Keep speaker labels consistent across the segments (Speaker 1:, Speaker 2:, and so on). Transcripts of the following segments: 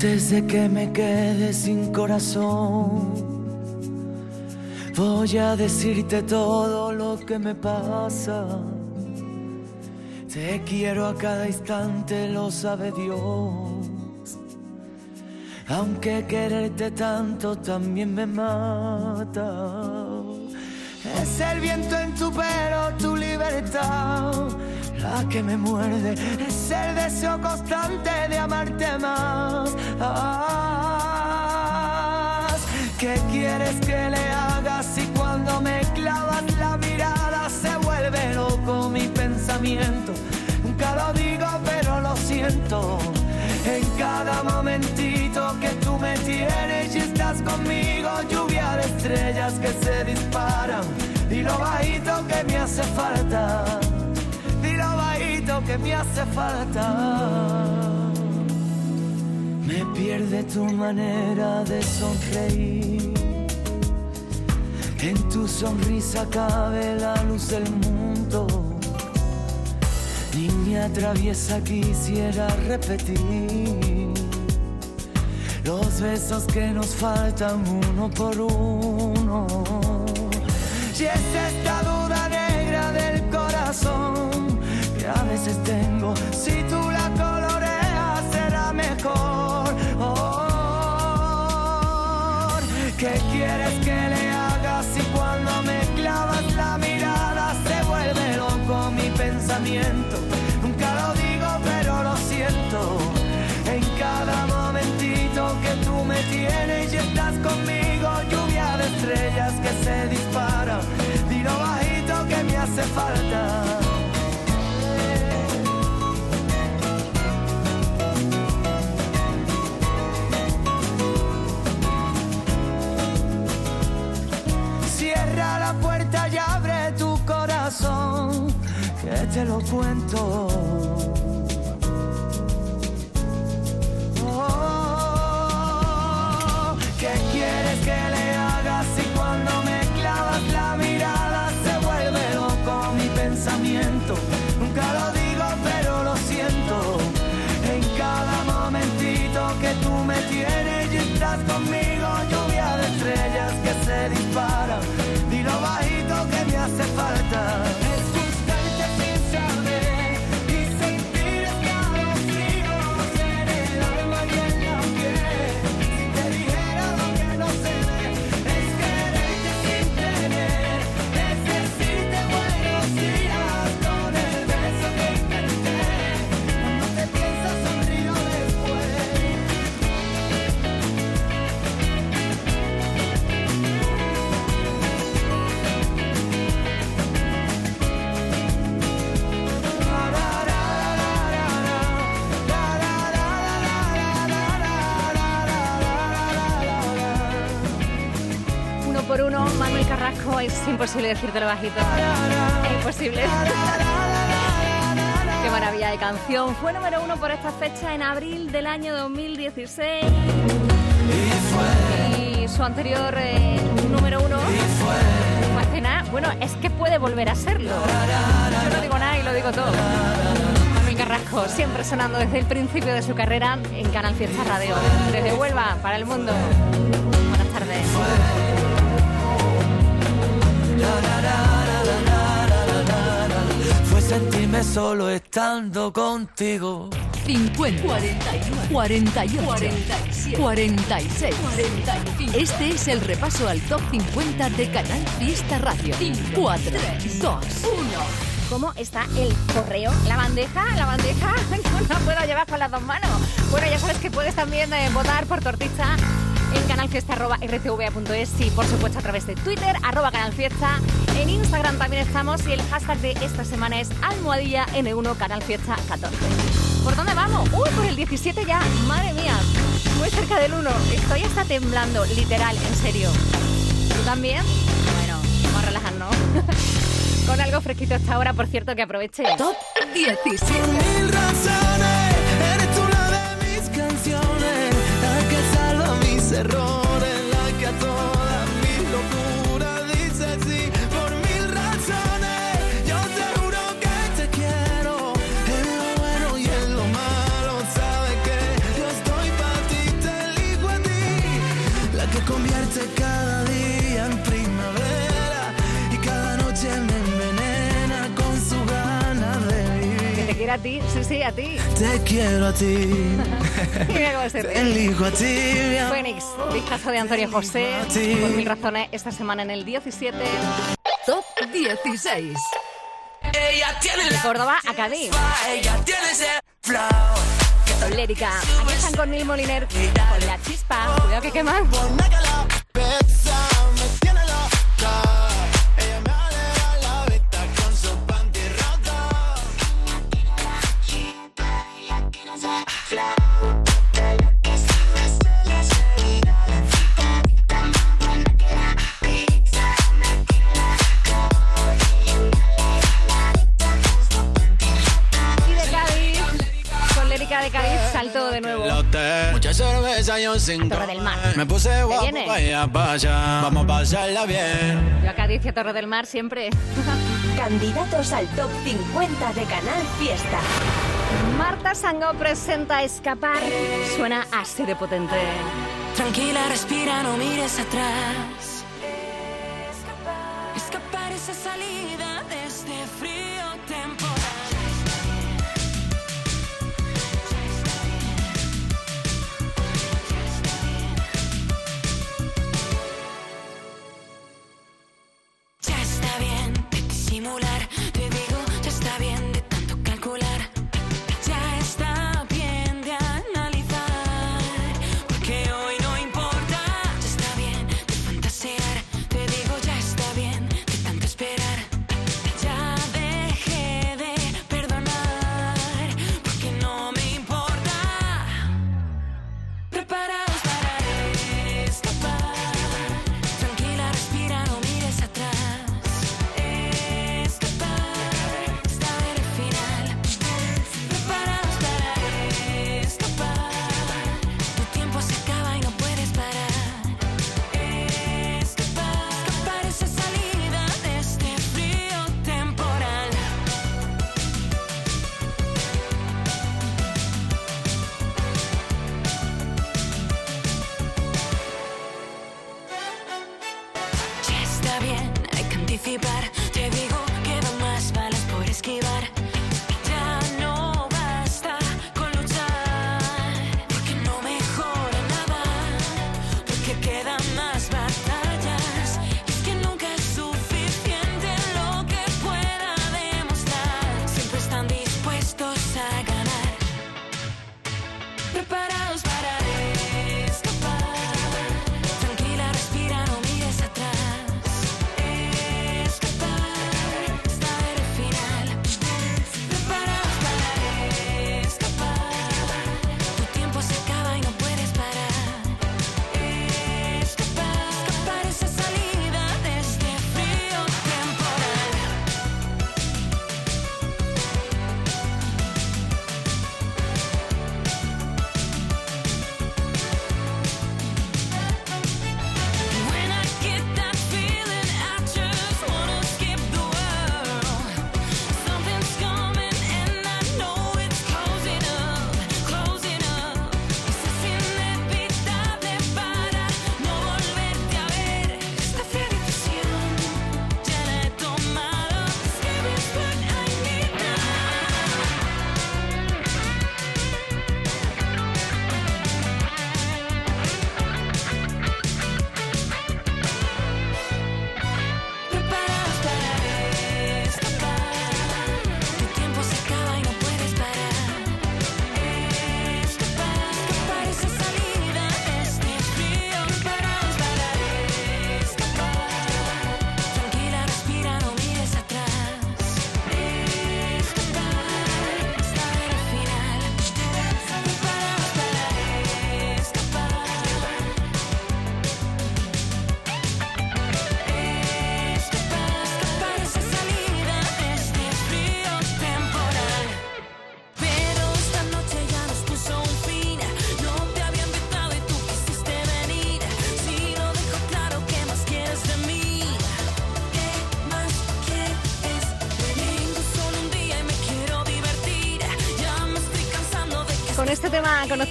Speaker 1: Antes de que me quede sin corazón, voy a decirte todo lo que me pasa. Te quiero a cada instante, lo sabe Dios. Aunque quererte tanto también me mata. Es el viento en tu pelo, tu libertad, la que me muerde. Es el deseo constante de amarte más. ¿Qué quieres que le hagas y cuando me clavas la mirada se vuelve loco mi pensamiento? Nunca lo digo, pero lo siento. En cada momentito que tú me tienes y estás conmigo, lluvia de estrellas que se disparan. Dilo bajito que me hace falta. Bajito que me hace falta. Me pierde tu manera de sonreír. En tu sonrisa cabe la luz del mundo. Y me atraviesa quisiera repetir los besos que nos faltan uno por uno. Y es esta duda negra del corazón a veces tengo. Si tú la coloreas será mejor. Te lo cuento. Oh, ¿Qué quieres que le haga si cuando me clavas la mirada se vuelve loco mi pensamiento? Nunca lo digo, pero lo siento. En cada momentito que tú me tienes y estás conmigo, lluvia de estrellas que se disparan. Es
Speaker 2: imposible decírtelo bajito. Es imposible. Qué maravilla de canción. Fue número uno por esta fecha en abril del año 2016. Y su anterior eh, número uno nada. Bueno, es que puede volver a serlo. Yo no digo nada y lo digo todo. Manuel Carrasco, siempre sonando desde el principio de su carrera en Canal Fiesta Radio. Desde Huelva, para el mundo. Buenas tardes.
Speaker 1: Fue sentirme solo estando contigo.
Speaker 3: 50, 41, 48, 47, 46, 45. Este es el repaso al top 50 de Canal Fiesta Radio. 4, 2, 1.
Speaker 2: ¿Cómo está el correo? La bandeja, la bandeja, no la puedo llevar con las dos manos. Bueno, ya sabes que puedes también eh, votar por Tortiza en canalfiesta.rtva.es y por supuesto a través de Twitter, arroba canalfiesta. En Instagram también estamos y el hashtag de esta semana es almohadilla N1 canalfiesta 14. ¿Por dónde vamos? Uy, por el 17 ya, madre mía, muy cerca del 1. Estoy hasta temblando, literal, en serio. ¿Tú también? Bueno, vamos a relajarnos. Con algo fresquito hasta ahora, por cierto, que aproveche.
Speaker 3: Top 17.
Speaker 2: decir a ti, sí, sí, a ti.
Speaker 1: Te quiero a ti.
Speaker 2: Mira cómo se
Speaker 1: te elijo a ti.
Speaker 2: Fénix, discazo de Antonio José, por mil razones, esta semana en el 17.
Speaker 3: Top 16.
Speaker 1: Ella tiene
Speaker 2: de Córdoba a Cádiz.
Speaker 1: Ella tiene ese flow.
Speaker 2: Lérica, aquí están con Neil Moliner, con la chispa, cuidado que queman. Torre del Mar.
Speaker 1: Me puse guapo vaya, vaya. Vamos a pasarla bien.
Speaker 2: Yo acá dice Torre del Mar siempre.
Speaker 4: Candidatos al top 50 de Canal Fiesta.
Speaker 2: Marta Sangó presenta Escapar. Suena así de potente.
Speaker 5: Tranquila, respira, no mires atrás.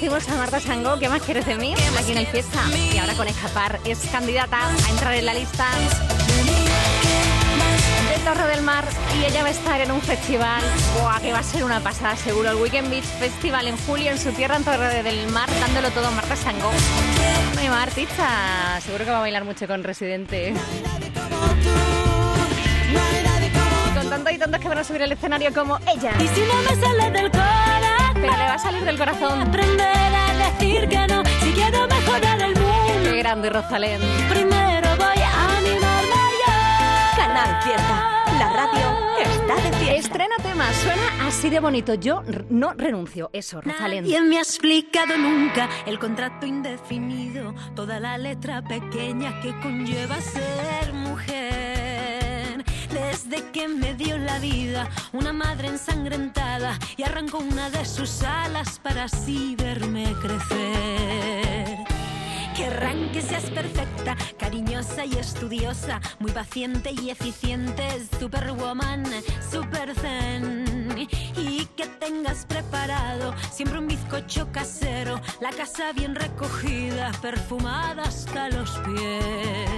Speaker 5: a
Speaker 2: Marta Sango, ¿qué más quieres de mí? Aquí en el fiesta. Y ahora con escapar es candidata a entrar en la lista de Torre del Mar y ella va a estar en un festival ¡buah, que va a ser una pasada seguro. El Weekend Beach Festival en julio en su tierra en Torre del Mar, dándolo todo a Marta Sango. Nueva artista, seguro que va a bailar mucho con Residente con tantos y tantos que van a subir al escenario como ella.
Speaker 6: Y si no me sale del corazón
Speaker 2: pero le va a salir del corazón.
Speaker 6: aprender a decir que no. Si quiero mejorar el mundo,
Speaker 2: Qué grande Rosalén.
Speaker 6: primero voy a animarme yo.
Speaker 4: Canal Fiesta. La radio está de fiesta.
Speaker 2: Estrena tema, suena así de bonito. Yo no renuncio, eso, Rosalén.
Speaker 6: Nadie me ha explicado nunca el contrato indefinido, toda la letra pequeña que conlleva ser mujer. Desde que me dio la vida una madre ensangrentada y arrancó una de sus alas para así verme crecer. Querrán que seas perfecta, cariñosa y estudiosa, muy paciente y eficiente, superwoman, super zen. Y que tengas preparado siempre un bizcocho casero, la casa bien recogida, perfumada hasta los pies.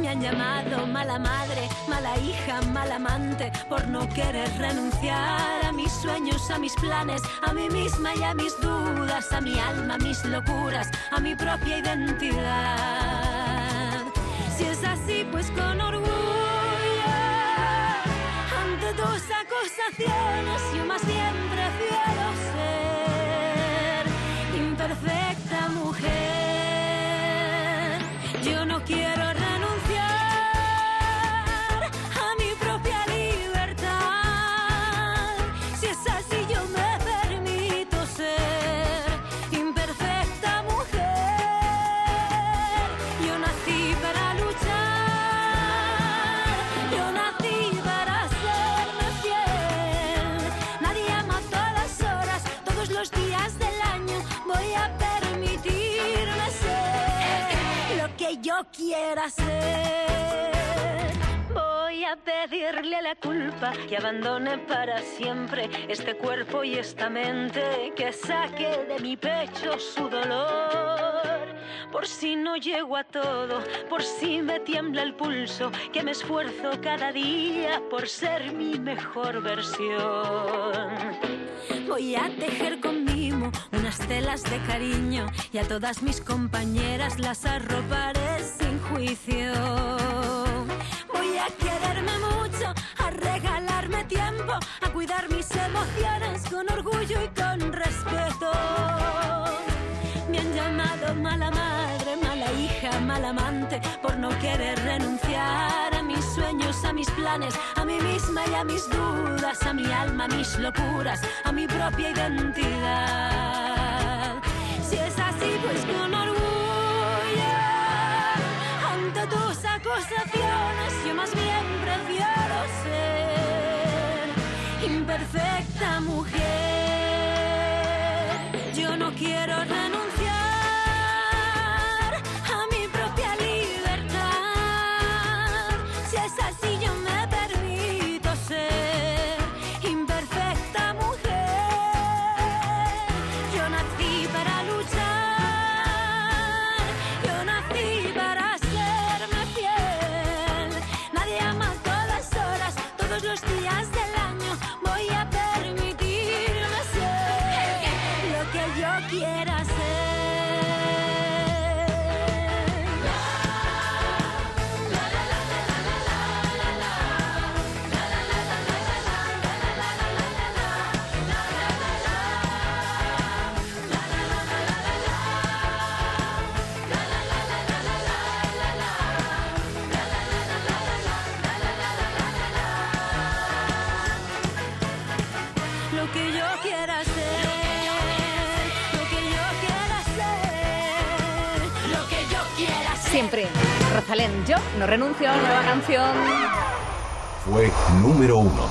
Speaker 6: Me han llamado mala madre, mala hija, mal amante, por no querer renunciar a mis sueños, a mis planes, a mí misma y a mis dudas, a mi alma, a mis locuras, a mi propia identidad. Si es así, pues con orgullo, ante tus acusaciones, yo más bien prefiero ser imperfecta mujer. Quiera ser. A pedirle a la culpa que abandone para siempre este cuerpo y esta mente, que saque de mi pecho su dolor. Por si no llego a todo, por si me tiembla el pulso, que me esfuerzo cada día por ser mi mejor versión. Voy a tejer con mimo unas telas de cariño y a todas mis compañeras las arroparé sin juicio. Voy a quererme cuidar mis emociones con orgullo y con respeto. Me han llamado mala madre, mala hija, mal amante, por no querer renunciar a mis sueños, a mis planes, a mí misma y a mis dudas, a mi alma, a mis locuras, a mi propia identidad. Si es así, pues con orgullo, ante tus acusaciones, yo más bien prefiero ser
Speaker 2: no renuncio, nueva canción.
Speaker 7: Fue número uno.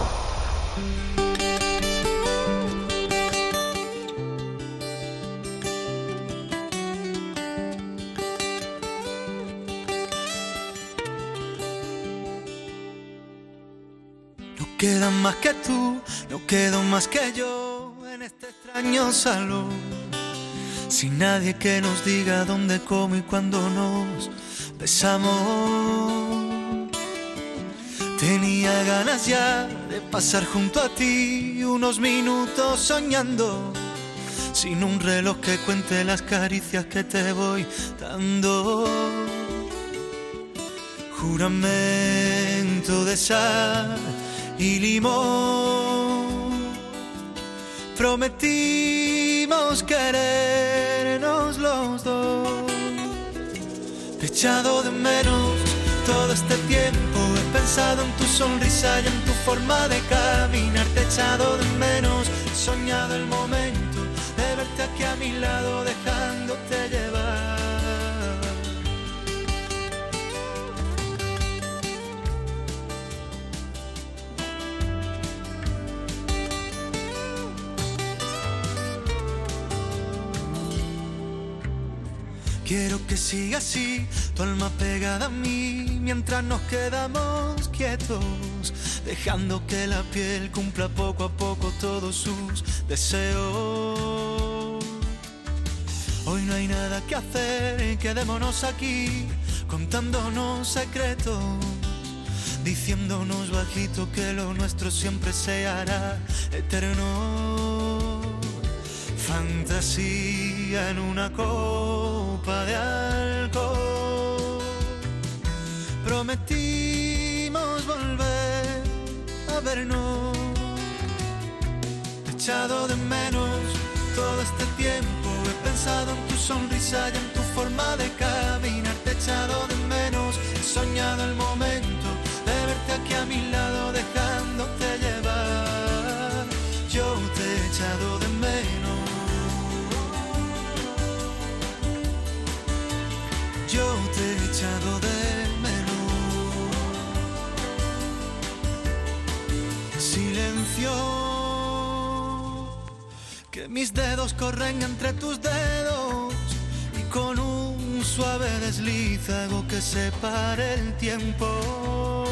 Speaker 1: No quedan más que tú, no quedo más que yo en este extraño salón. Sin nadie que nos diga dónde, cómo y cuándo nos Tenía tenía ganas ya de pasar junto a ti unos minutos soñando. Sin un reloj que cuente las caricias que te voy dando. Juramento de sal y limón. Prometimos querernos los dos. Echado de menos todo este tiempo. He pensado en tu sonrisa y en tu forma de caminar. Te he echado de menos. He soñado el momento de verte aquí a mi lado, dejándote llevar. Quiero que siga así, tu alma pegada a mí, mientras nos quedamos quietos, dejando que la piel cumpla poco a poco todos sus deseos. Hoy no hay nada que hacer, quedémonos aquí, contándonos secretos, diciéndonos bajito que lo nuestro siempre se hará eterno. Fantasía en una copa de alcohol. Prometimos volver a vernos. Te echado de menos todo este tiempo. He pensado en tu sonrisa y en tu forma de caminar. Te echado de menos. He soñado el momento mis dedos corren entre tus dedos y con un suave desliz hago que separe el tiempo.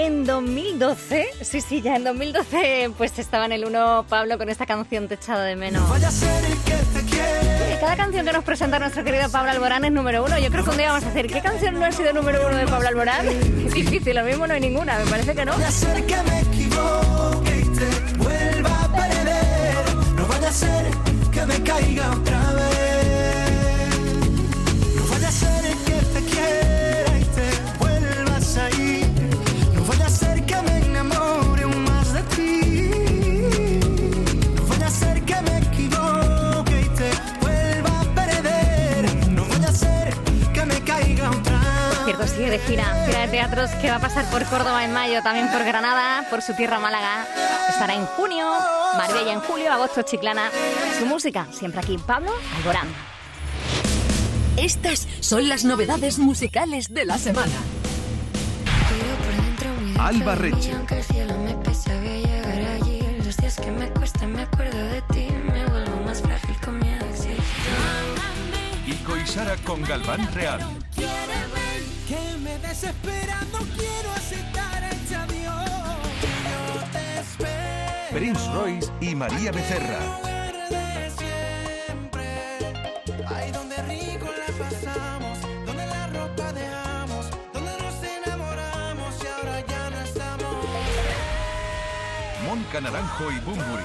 Speaker 1: En
Speaker 2: 2012, sí, sí, ya en 2012, pues estaba en el 1 Pablo con esta canción Te echado de menos.
Speaker 1: Vaya a ser el que te quiere.
Speaker 2: Cada canción que nos presenta nuestro querido Pablo Alborán es número uno. Yo creo que un día vamos a hacer ¿qué canción no ha sido número uno de Pablo Alborán? Difícil, lo mismo no hay ninguna, me parece que no.
Speaker 1: vaya a ser que me equivoque y te vuelva a perder. No vaya a ser que me caiga otra vez. No vaya a ser
Speaker 2: sigue de gira, gira de teatros que va a pasar por Córdoba en mayo, también por Granada, por su tierra Málaga. Estará en junio, Marbella en julio, agosto Chiclana. Su música, siempre aquí, Pablo Alborán.
Speaker 3: Estas son las novedades musicales de la semana.
Speaker 7: Alba Reche. Y Sara con Galván Real.
Speaker 1: Que me desespera, no quiero aceptar este adiós. Yo te espero.
Speaker 7: Prince Royce y María Becerra.
Speaker 1: Ahí donde rico la pasamos, donde la ropa dejamos, donde nos enamoramos y ahora ya no estamos.
Speaker 7: Mónica Naranjo y Bumburi.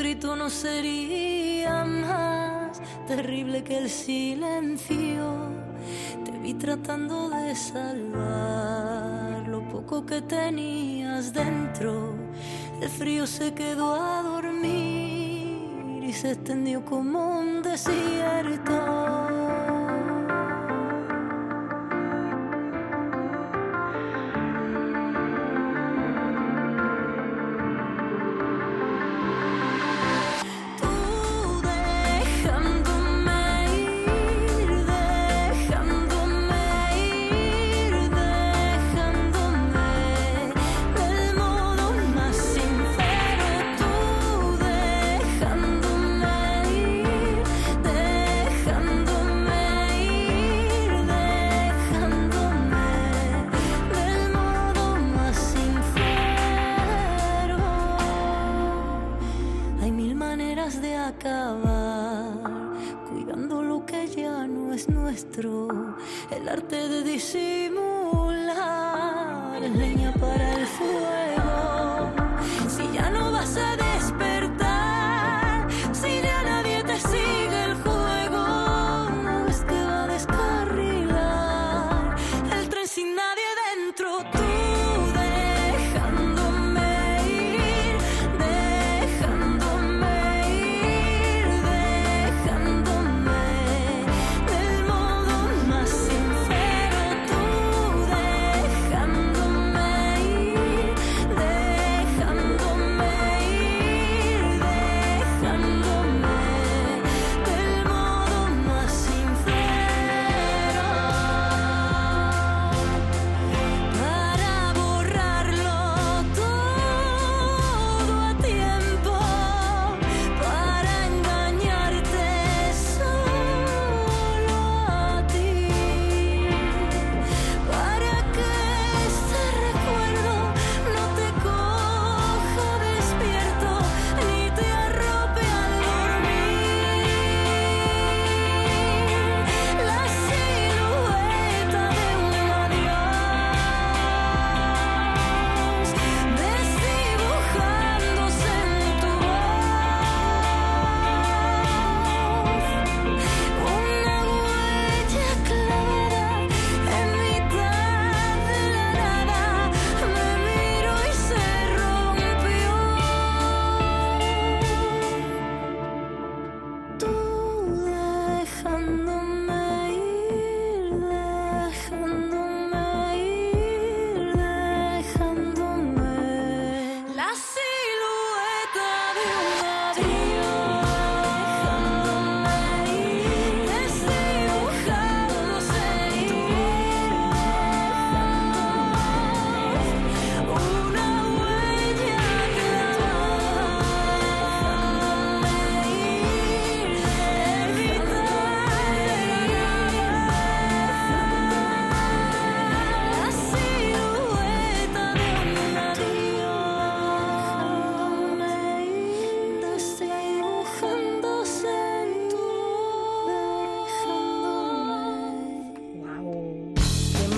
Speaker 6: Grito no sería más terrible que el silencio. Te vi tratando de salvar lo poco que tenías dentro. El frío se quedó a dormir y se extendió como un desierto.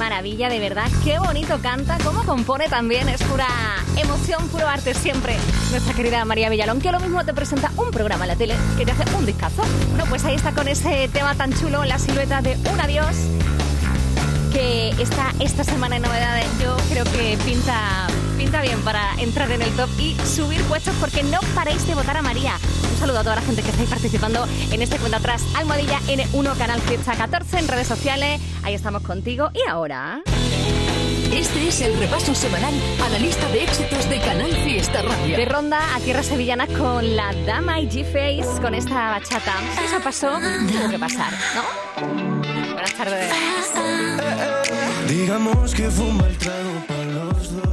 Speaker 2: Maravilla, de verdad. Qué bonito canta, cómo compone también. Es pura emoción, puro arte siempre. Nuestra querida María Villalón, que lo mismo te presenta un programa en la tele que te hace un discazo. Bueno, pues ahí está con ese tema tan chulo, la silueta de un adiós. Que está esta semana en novedades. Yo creo que pinta, pinta bien para entrar en el top y subir puestos porque no paréis de votar a María. Un saludo a toda la gente que estáis participando en este cuenta atrás. Almohadilla N1 Canal Fiesta 14 en redes sociales. Ahí estamos contigo. Y ahora.
Speaker 3: Este es el repaso semanal a la lista de éxitos de Canal Fiesta Radio.
Speaker 2: De ronda a tierras sevillanas con la Dama y G-Face con esta bachata. Eso pasó, tuvo que pasar, ¿no? Buenas tardes.
Speaker 1: Digamos que fue un mal trago para los dos.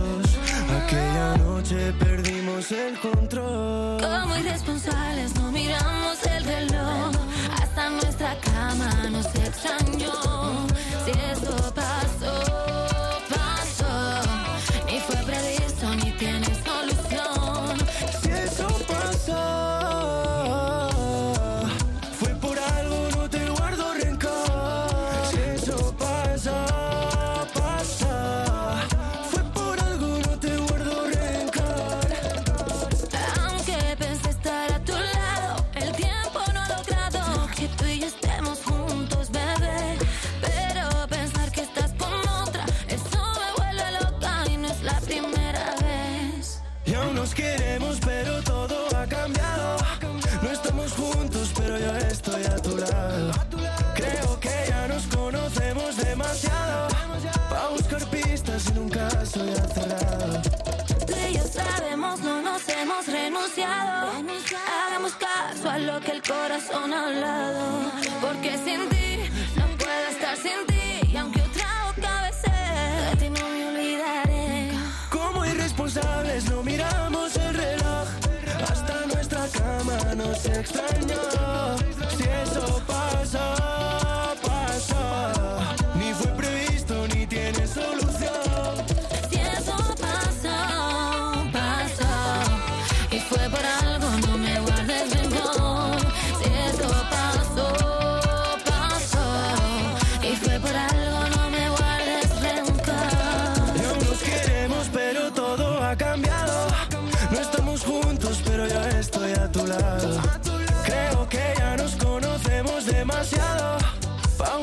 Speaker 1: Noche perdimos el control.
Speaker 6: Como irresponsables no miramos el reloj Hasta nuestra cama nos extrañó Si eso Hagamos caso a lo que el corazón ha hablado. Porque sin ti no puedo estar sin ti. Y aunque otra boca besé, de ti no me olvidaré.
Speaker 8: Como irresponsables no miramos el reloj. Hasta nuestra cama nos extrañó.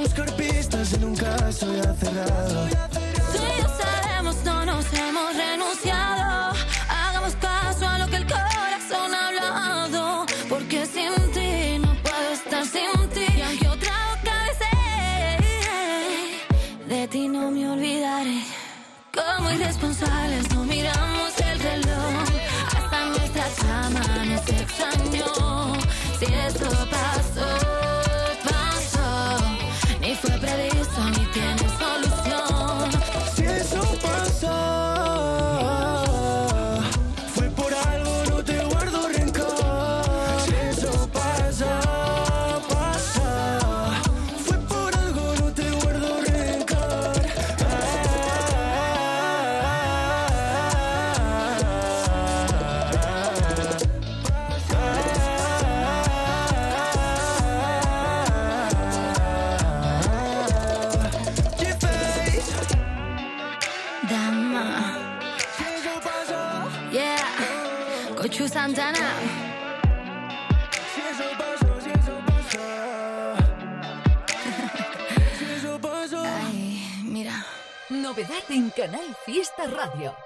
Speaker 8: Buscar pistas en un caso ya cerrado.
Speaker 6: Cochu Santana,
Speaker 8: si eso pasó, si eso pasó. Si eso pasó.
Speaker 6: ay, mira.
Speaker 3: Novedad en Canal Fiesta Radio.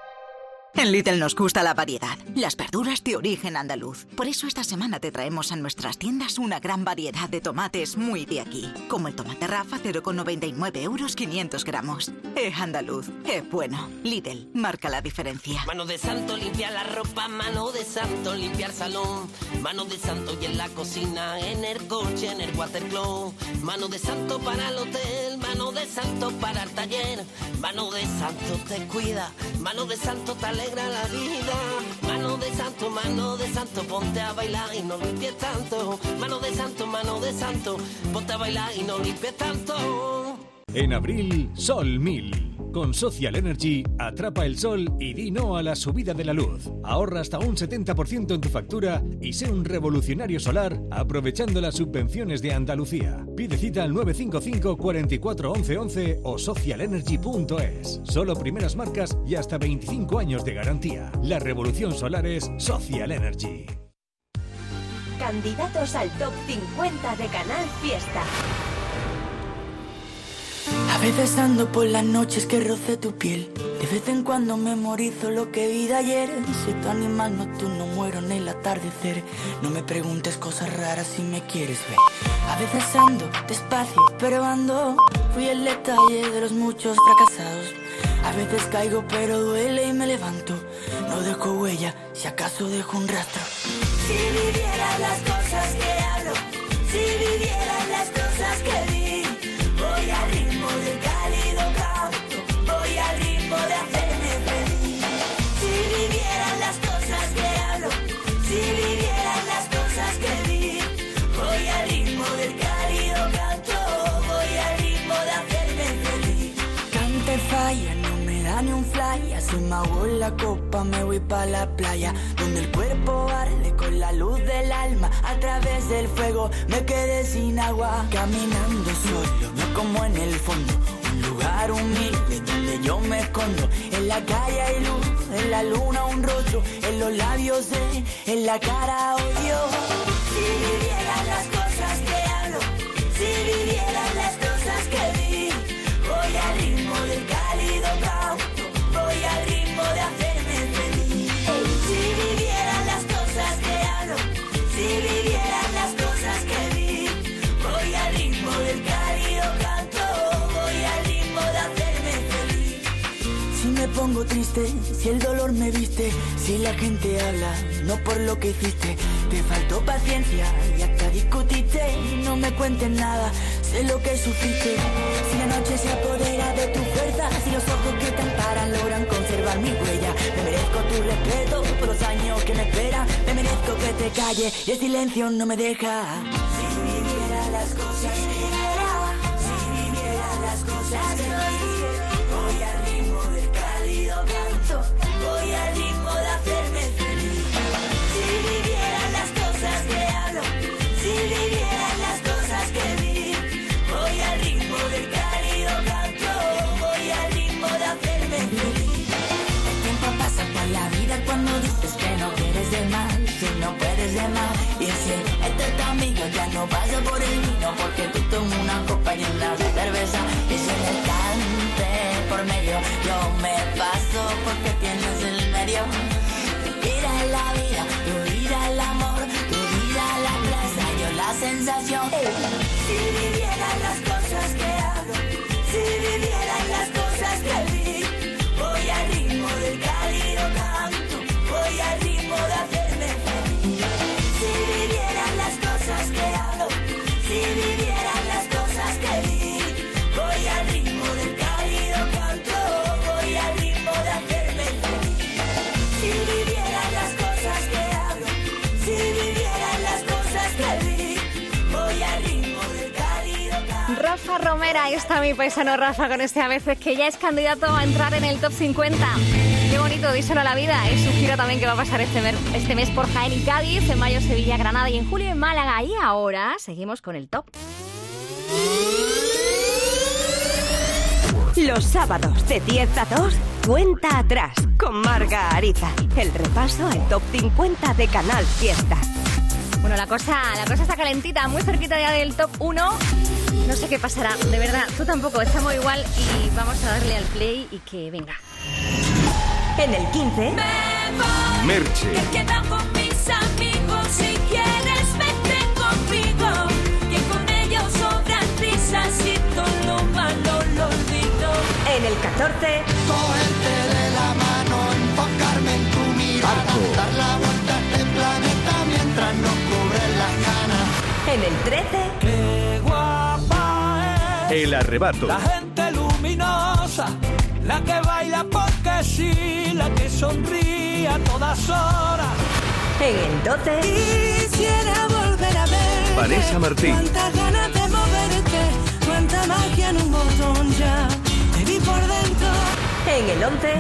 Speaker 9: En Lidl nos gusta la variedad, las verduras de origen andaluz. Por eso esta semana te traemos a nuestras tiendas una gran variedad de tomates muy de aquí, como el tomate Rafa 0,99 euros 500 gramos. Es andaluz, es bueno. Lidl, marca la diferencia.
Speaker 10: Mano de santo limpiar la ropa, mano de santo limpiar salón, mano de santo y en la cocina, en el coche, en el watercloak, mano de santo para el hotel, mano de santo para el taller, mano de santo te cuida, mano de santo te alegra la vida, mano de santo, mano de santo, ponte a bailar y no limpies tanto, mano de santo, mano de santo, ponte a bailar y no limpies tanto.
Speaker 11: En abril, Sol 1000. Con Social Energy, atrapa el sol y di no a la subida de la luz. Ahorra hasta un 70% en tu factura y sé un revolucionario solar aprovechando las subvenciones de Andalucía. Pide cita al 955 44 11 11 o socialenergy.es. Solo primeras marcas y hasta 25 años de garantía. La revolución solar es Social Energy.
Speaker 4: Candidatos al top 50 de Canal Fiesta.
Speaker 12: A veces ando por las noches que roce tu piel. De vez en cuando memorizo lo que vi de ayer. Soy tu animal nocturno, muero en el atardecer. No me preguntes cosas raras si me quieres ver. A veces ando despacio, pero ando. Fui el detalle de los muchos fracasados. A veces caigo, pero duele y me levanto. No dejo huella, si acaso dejo un rastro.
Speaker 6: Si viviera las cosas que
Speaker 12: me voy pa' la playa. Donde el cuerpo arde con la luz del alma. A través del fuego me quedé sin agua. Caminando solo, no como en el fondo. Un lugar humilde donde yo me escondo. En la calle hay luz, en la luna un rostro. En los labios de, en la cara odio.
Speaker 6: Si vivieran las cosas que hablo, si vivieran las si
Speaker 12: el dolor me viste, si la gente habla, no por lo que hiciste, te faltó paciencia y hasta discutiste, no me cuentes nada, sé lo que sufriste, si la noche se apodera de tu fuerza, si los ojos que te amparan logran conservar mi huella, me merezco tu respeto por los años que me esperan, me merezco que te calle y el silencio no me deja. Si viviera las cosas que era, si viviera las cosas que quieres de no puedes de mal. Y si este amigo ya no pasa por el vino porque tú tomas una copa y una cerveza. Y si el estante por medio, yo me paso porque tienes el medio. Tu vida es la vida, tu vida el amor, tu vida la plaza, yo la sensación.
Speaker 2: Ahí está mi paisano Rafa con este a veces que ya es candidato a entrar en el top 50. Qué bonito, díselo a la vida. Es un giro también que va a pasar este, mer- este mes por Jaén y Cádiz, en mayo Sevilla, Granada y en julio en Málaga. Y ahora seguimos con el top.
Speaker 13: Los sábados de 10 a 2, cuenta atrás con Marga Ariza. El repaso al top 50 de Canal Fiesta.
Speaker 2: Bueno, la cosa, la cosa está calentita, muy cerquita ya del top 1. No sé qué pasará, de verdad. Tú tampoco, estamos igual y vamos a darle al play y que venga.
Speaker 13: En el 15,
Speaker 7: Merche.
Speaker 6: Con mis amigos, si quieres vete conmigo. Que con ellos sobran risas y todo lo malo lo olvido.
Speaker 13: en el 14,
Speaker 1: Cogerte de la mano, enfocarme en tu mirada, dar la vuelta
Speaker 13: en el 13,
Speaker 1: Qué guapa es
Speaker 7: El arrebato.
Speaker 1: la gente luminosa, la que baila porque sí, la que sonríe a todas horas.
Speaker 13: en el 12,
Speaker 6: Quisiera volver a ver.
Speaker 7: Vanessa Martín.
Speaker 6: Cuántas ganas de moverte, cuánta magia en un botón ya. Te vi por dentro.
Speaker 13: en el 11,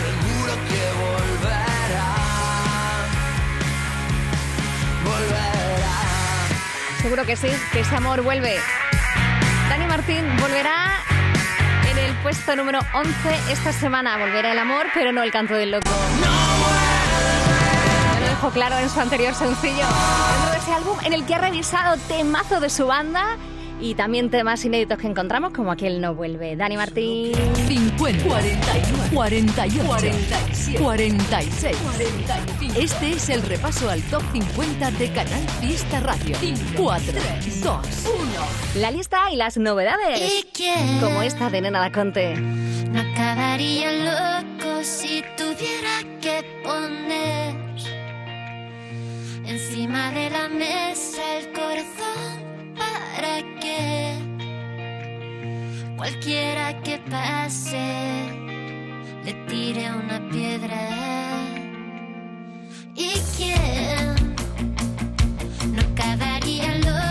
Speaker 1: seguro que volverá. Volverá. Seguro que
Speaker 2: sí, que ese amor vuelve. Dani Martín volverá puesto número 11 esta semana. Volverá el amor, pero no el canto del loco. Lo dejó claro en su anterior sencillo. Dentro de ese álbum en el que ha revisado temazo de su banda y también temas inéditos que encontramos, como aquel no vuelve. Dani Martín.
Speaker 3: 50, 41, 48, 47, 46, 45. Este es el repaso al top 50 de Canal Fiesta Radio. 4, 2, 1.
Speaker 2: La lista y las novedades.
Speaker 14: ¿Y quién?
Speaker 2: Como esta de Nena da Conte.
Speaker 14: No acabaría loco si tuviera que poner encima de la mesa el corazón cualquiera que pase le tire una piedra. ¿Y quién no acabaría loco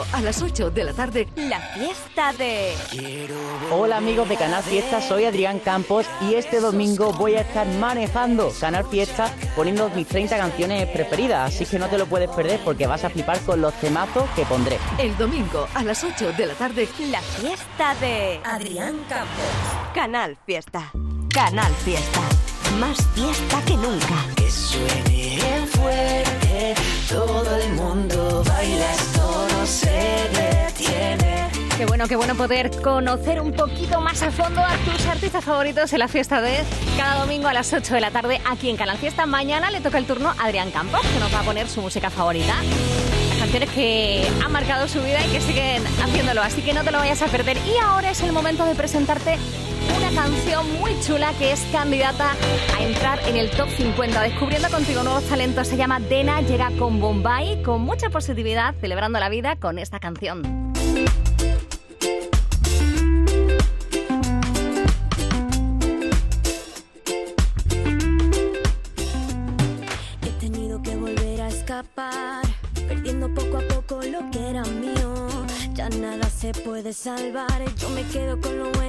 Speaker 3: domingo a las 8 de la tarde,
Speaker 4: La fiesta de...
Speaker 15: Hola amigos de Canal Fiesta, soy Adrián Campos y este domingo voy a estar manejando Canal Fiesta poniendo mis 30 canciones preferidas, así que no te lo puedes perder porque vas a flipar con los temazos que pondré.
Speaker 3: el domingo a las 8 de la tarde,
Speaker 4: La fiesta de... Adrián Campos. Canal Fiesta. Canal Fiesta. Más fiesta que nunca.
Speaker 16: Que suene fuerte, todo el mundo baila, esto no se detiene.
Speaker 2: Qué bueno, qué bueno poder conocer un poquito más a fondo a tus artistas favoritos en la fiesta de cada domingo a las 8 de la tarde aquí en Canal Fiesta. Mañana le toca el turno a Adrián Campos, que nos va a poner su música favorita. Las canciones que han marcado su vida y que siguen haciéndolo, así que no te lo vayas a perder. Y ahora es el momento de presentarte una canción muy chula que es candidata a entrar en el top 50, descubriendo contigo nuevos talentos. Se llama Dena, llega con Bombay, con mucha positividad, celebrando la vida con esta canción.
Speaker 6: He tenido que volver a escapar, perdiendo poco a poco lo que era mío. Ya nada se puede salvar, yo me quedo con lo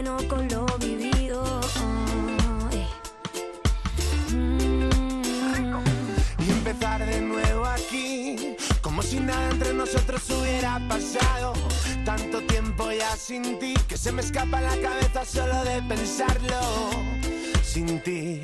Speaker 16: me escapa la cabeza solo de pensarlo. Sin ti,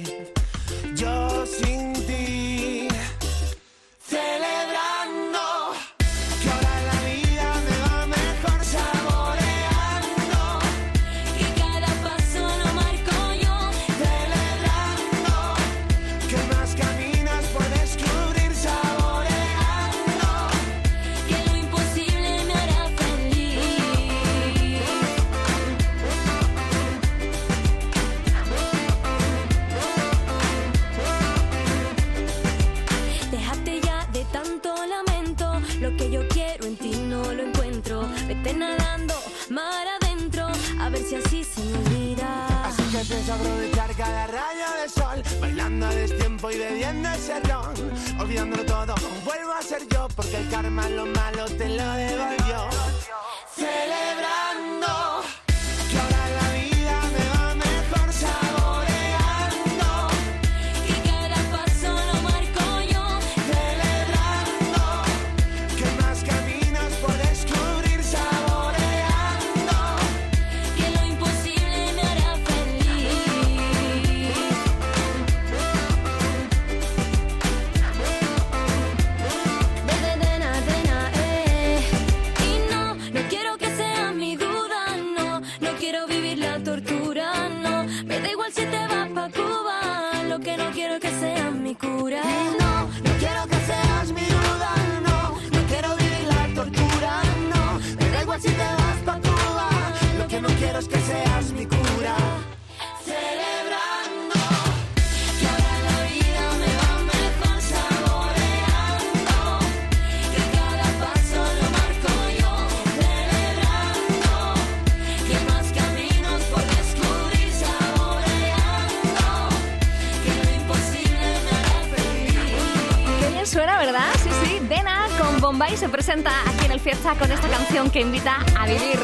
Speaker 2: con esta canción que invita a vivir.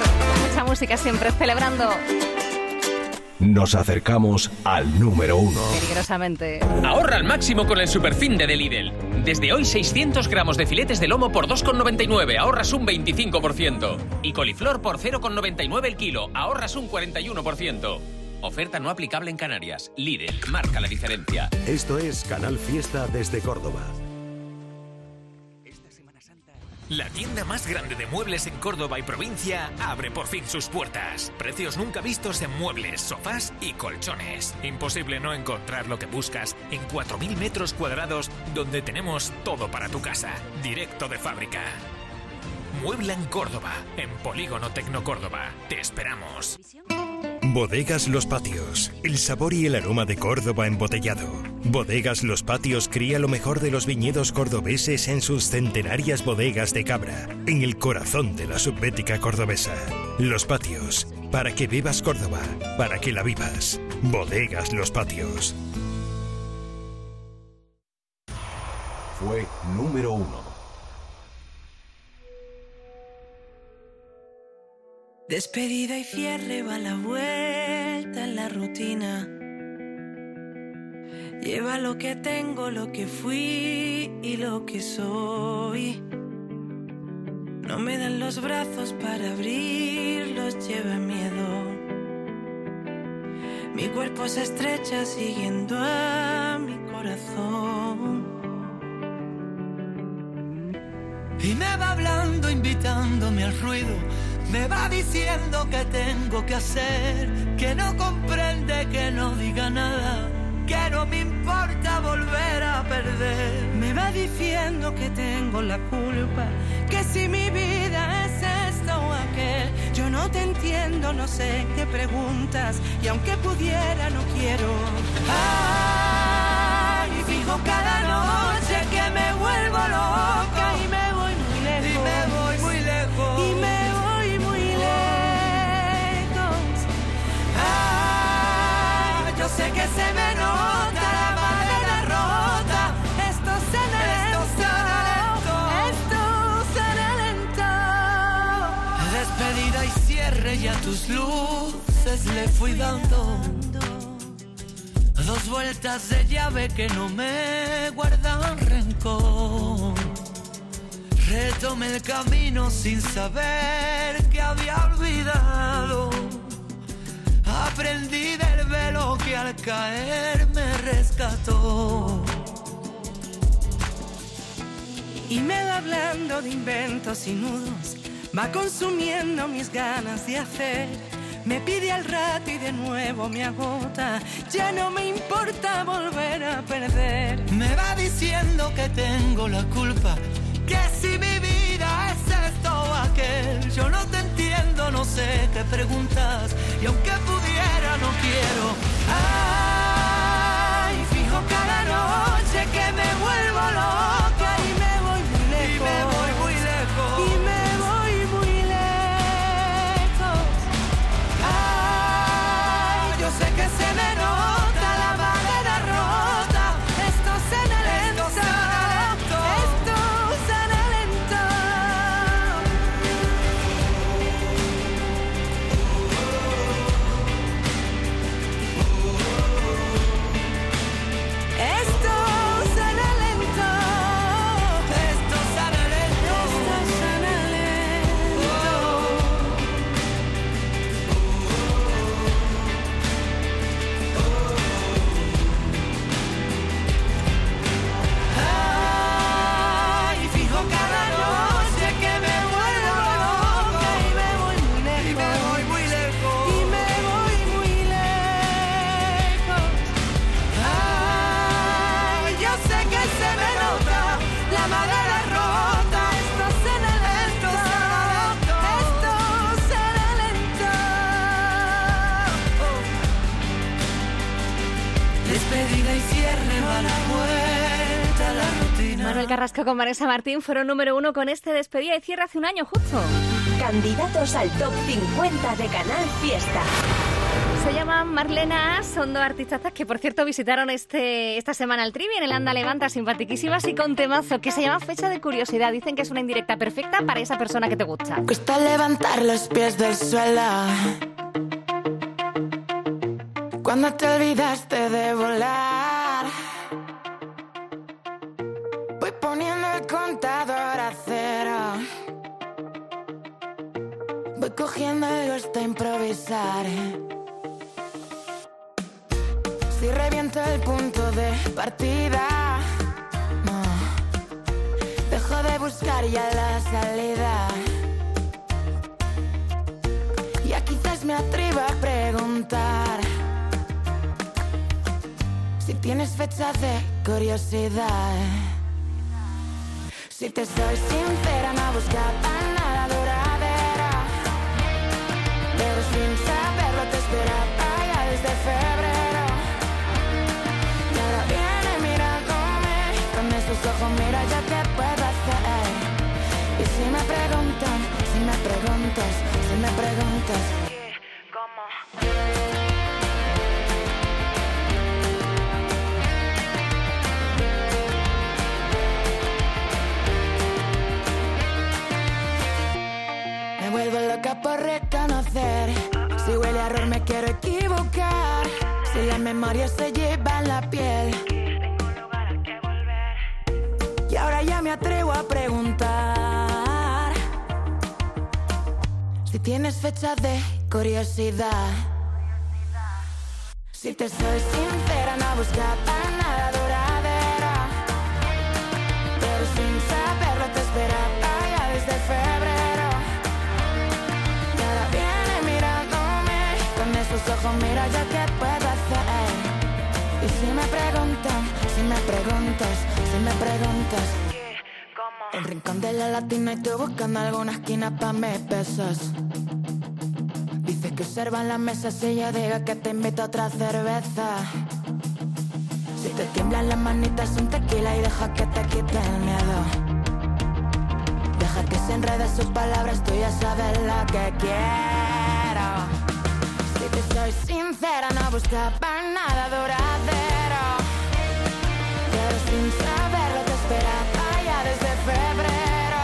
Speaker 2: Mucha música siempre, celebrando
Speaker 7: Nos acercamos al número uno.
Speaker 2: peligrosamente.
Speaker 17: Ahorra al máximo con el superfin de Lidl. Desde hoy 600 gramos de filetes de lomo por 2,99, ahorras un 25%. Y coliflor por 0,99 el kilo, ahorras un 41%. Oferta no aplicable en Canarias. Lidl, marca la diferencia.
Speaker 18: Esto es Canal Fiesta desde Córdoba.
Speaker 19: La tienda más grande de muebles en Córdoba y provincia abre por fin sus puertas. Precios nunca vistos en muebles, sofás y colchones. Imposible no encontrar lo que buscas en 4.000 metros cuadrados donde tenemos todo para tu casa, directo de fábrica. Muebla en Córdoba, en Polígono Tecno Córdoba. Te esperamos.
Speaker 11: Bodegas Los Patios, el sabor y el aroma de Córdoba embotellado. Bodegas Los Patios cría lo mejor de los viñedos cordobeses en sus centenarias bodegas de cabra, en el corazón de la subbética cordobesa. Los Patios, para que bebas Córdoba, para que la vivas. Bodegas Los Patios.
Speaker 7: Fue número uno.
Speaker 1: Despedida y cierre va la vuelta en la rutina. Lleva lo que tengo, lo que fui y lo que soy. No me dan los brazos para abrirlos, lleva miedo. Mi cuerpo se estrecha siguiendo a mi corazón. Y me va hablando, invitándome al ruido. Me va diciendo que tengo que hacer, que no comprende, que no diga nada, que no me importa volver a perder. Me va diciendo que tengo la culpa, que si mi vida es esto o aquel, yo no te entiendo, no sé qué preguntas, y aunque pudiera, no quiero. Ay, fijo cada noche que me vuelvo loca que se me nota la madera rota. Esto se me lento. Esto se me lento. Despedida y cierre ya tus luces le fui dando. Dos vueltas de llave que no me guardan rencor. Retomé el camino sin saber que había olvidado. Aprendí del velo que al caer me rescató. Y me va hablando de inventos y nudos, va consumiendo mis ganas de hacer. Me pide al rato y de nuevo me agota. Ya no me importa volver a perder. Me va diciendo que tengo la culpa. Que si mi vida es esto o aquel. Yo no te entiendo, no sé qué preguntas. Y aunque pudiera, no quiero. Ay, fijo cada noche que me vuelvo loca
Speaker 2: Carrasco con Vanessa Martín fueron número uno con este despedida y cierre hace un año justo.
Speaker 4: Candidatos al top 50 de Canal Fiesta.
Speaker 2: Se llaman Marlena, son dos artistazas que por cierto visitaron este, esta semana el Trivi en el Anda Levanta, simpatiquísimas y con temazo que se llama Fecha de Curiosidad. Dicen que es una indirecta perfecta para esa persona que te gusta.
Speaker 20: Cuesta levantar los pies del suelo. Cuando te olvidaste de volar. Poniendo el contador a cero. Voy cogiendo el gusto a improvisar. Si reviento el punto de partida, no. Dejo de buscar ya la salida. Ya quizás me atreva a preguntar si tienes fecha de curiosidad. Si te soy sincera, no buscaba nada duradera. Pero sin saberlo te esperaba ya desde febrero. Y ahora viene mirándome con esos ojos, mira, ya te puedo hacer. Y si me preguntan, si me preguntas, si me preguntas. Me loca por reconocer. Si huele a error, me quiero equivocar. Si la memoria se lleva en la piel. Y ahora ya me atrevo a preguntar si tienes fecha de curiosidad. Si te soy sincera, no buscaba nada. Mira ya qué puedo hacer. Y si me preguntan, si me preguntas, si me preguntas. El rincón de la latina y tú buscando alguna esquina pa' mis besos. Dices que observan la mesa si yo digo que te invito a otra cerveza. Si te tiemblan las manitas un tequila y deja que te quite el miedo. Deja que se enrede sus palabras, tú ya sabes lo que quiero. Soy sincera, no buscaba nada duradero. Pero sin saberlo te esperaba ya desde febrero.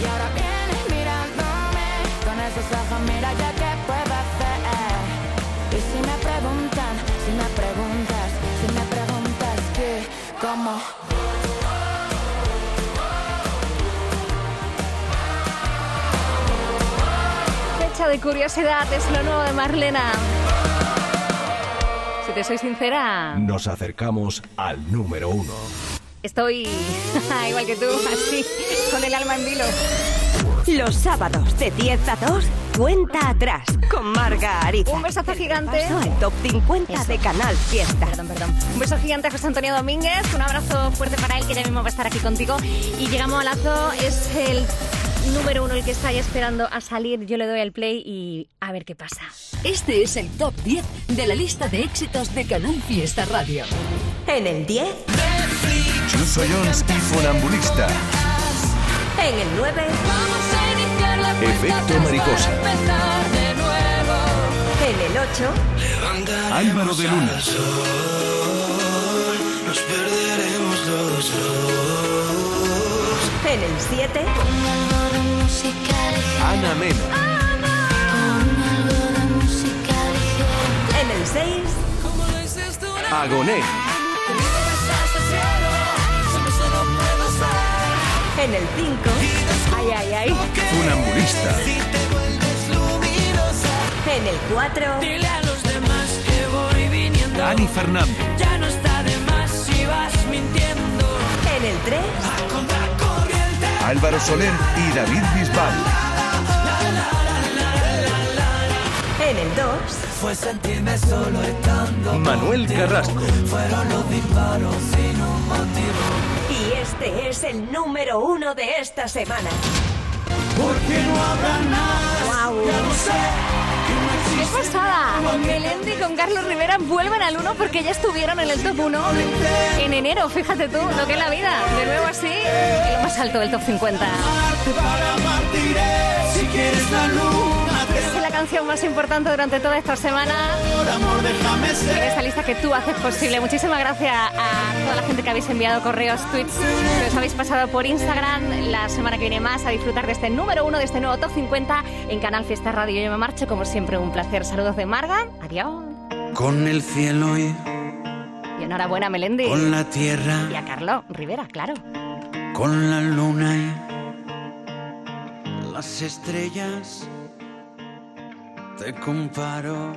Speaker 20: Y ahora vienes mirándome con esos ojos, mira ya qué puedo hacer. Y si me preguntan, si me preguntas, si me preguntas qué, cómo.
Speaker 2: De curiosidad es lo nuevo de Marlena. Si te soy sincera,
Speaker 21: Nos acercamos al número uno.
Speaker 2: estoy igual que tú, así, con el alma en vilo.
Speaker 4: Los sábados de 10 a 2, cuenta atrás con Marga Ariza.
Speaker 2: Un besazo gigante.
Speaker 4: Al top 50 de Canal Fiesta.
Speaker 2: Perdón, perdón. Un beso gigante a José Antonio Domínguez, un abrazo fuerte para él que ya mismo va a estar aquí contigo. Y llegamos a Lazo, es el número uno el que está ahí esperando a salir. Yo le doy al play y a ver qué pasa.
Speaker 3: Este es el top 10 de la lista de éxitos de Canal Fiesta Radio.
Speaker 4: En el 10,
Speaker 7: Chuso Jones y Funambulista.
Speaker 4: en el 9,
Speaker 7: Efecto mariposa.
Speaker 4: en el 8,
Speaker 7: Álvaro de Luna.
Speaker 22: Nos perderemos los
Speaker 4: en el 7,
Speaker 7: Ana Mena.
Speaker 4: en el 6,
Speaker 7: Agoné.
Speaker 4: en el 5,
Speaker 2: Ay, ay, ay.
Speaker 7: Funambulista.
Speaker 4: en el 4,
Speaker 22: Dile a los demás que voy viniendo.
Speaker 7: Dani Fernández.
Speaker 22: Ya no está de más si vas mintiendo.
Speaker 4: en el 3,
Speaker 22: A contracorriente.
Speaker 7: Álvaro Soler y David Bisbal.
Speaker 4: en el 2,
Speaker 22: Fue sentirme solo estando.
Speaker 7: Manuel Carrasco.
Speaker 22: Fueron los disparos sin un motivo.
Speaker 4: y este es el número 1 de esta semana.
Speaker 22: Porque no habrá nada.
Speaker 2: Guau.
Speaker 22: Ya lo sé.
Speaker 2: ¡Qué pasada! Melendi con Carlos Rivera vuelven al 1 porque ya estuvieron en el top 1 en enero. Fíjate tú lo que es la vida. De nuevo así, lo más alto del top 50.
Speaker 22: Para partiré. Si quieres la te
Speaker 2: Es la canción más importante durante toda esta semana.
Speaker 22: por amor, déjame
Speaker 2: En esta lista que tú haces posible. Muchísimas gracias a toda la gente que habéis enviado correos, tweets, que os habéis pasado por Instagram. La semana que viene más a disfrutar de este número uno, de este nuevo top 50 en Canal Fiesta Radio. Yo me marcho, como siempre, un placer. Saludos de Marga. Adiós.
Speaker 22: Con el cielo y
Speaker 2: Y enhorabuena, Melendi.
Speaker 22: con la tierra.
Speaker 2: Y a Carlos Rivera, claro.
Speaker 22: con la luna y las estrellas te comparo.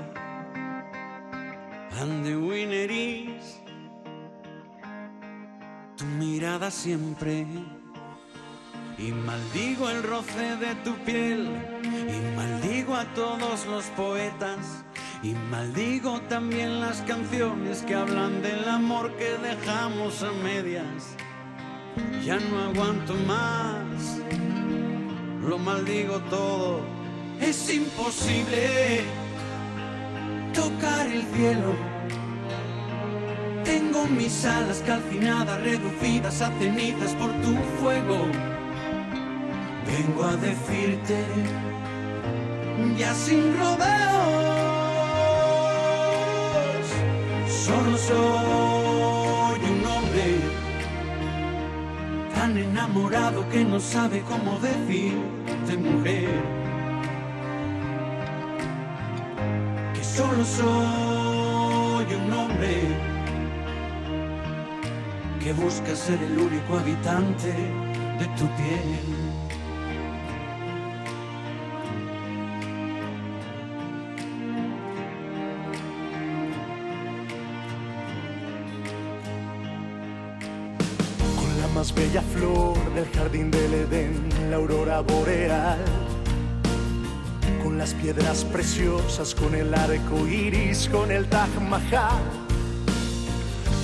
Speaker 22: And the winner is tu mirada siempre. Y maldigo el roce de tu piel. Y maldigo a todos los poetas. Y maldigo también las canciones que hablan del amor que dejamos a medias. Ya no aguanto más, lo maldigo todo, es imposible tocar el cielo. Tengo mis alas calcinadas, reducidas a cenizas por tu fuego. Vengo a decirte, ya sin rodeos, solo soy un hombre tan enamorado que no sabe cómo decirte mujer solo soy un hombre que busca ser el único habitante de tu piel.
Speaker 23: Con la más bella flor del jardín del Edén, la aurora boreal. Las piedras preciosas, con el arco iris, con el Taj Mahal.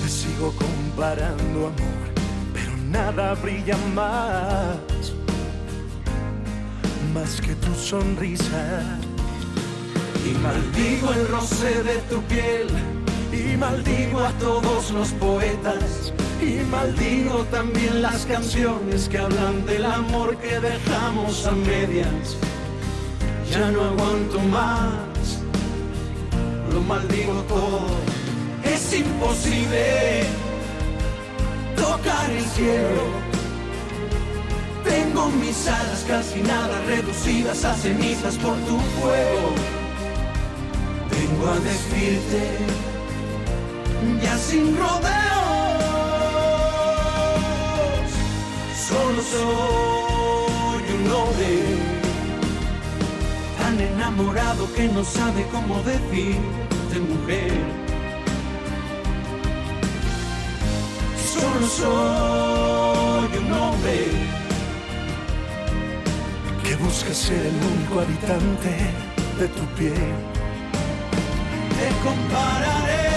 Speaker 23: Te sigo comparando, amor, pero nada brilla más. Más que tu sonrisa.
Speaker 22: Y maldigo el roce de tu piel, y maldigo a todos los poetas, y maldigo también las canciones que hablan del amor que dejamos a medias. Ya no aguanto más, lo maldigo todo. Es imposible tocar el cielo. Tengo mis alas casi nada reducidas a cenizas por tu fuego. Vengo a decirte, ya sin rodeos, solo soy un hombre enamorado que no sabe cómo decirte mujer. Solo soy un hombre
Speaker 23: que busca ser el único habitante de tu piel.
Speaker 22: te comparo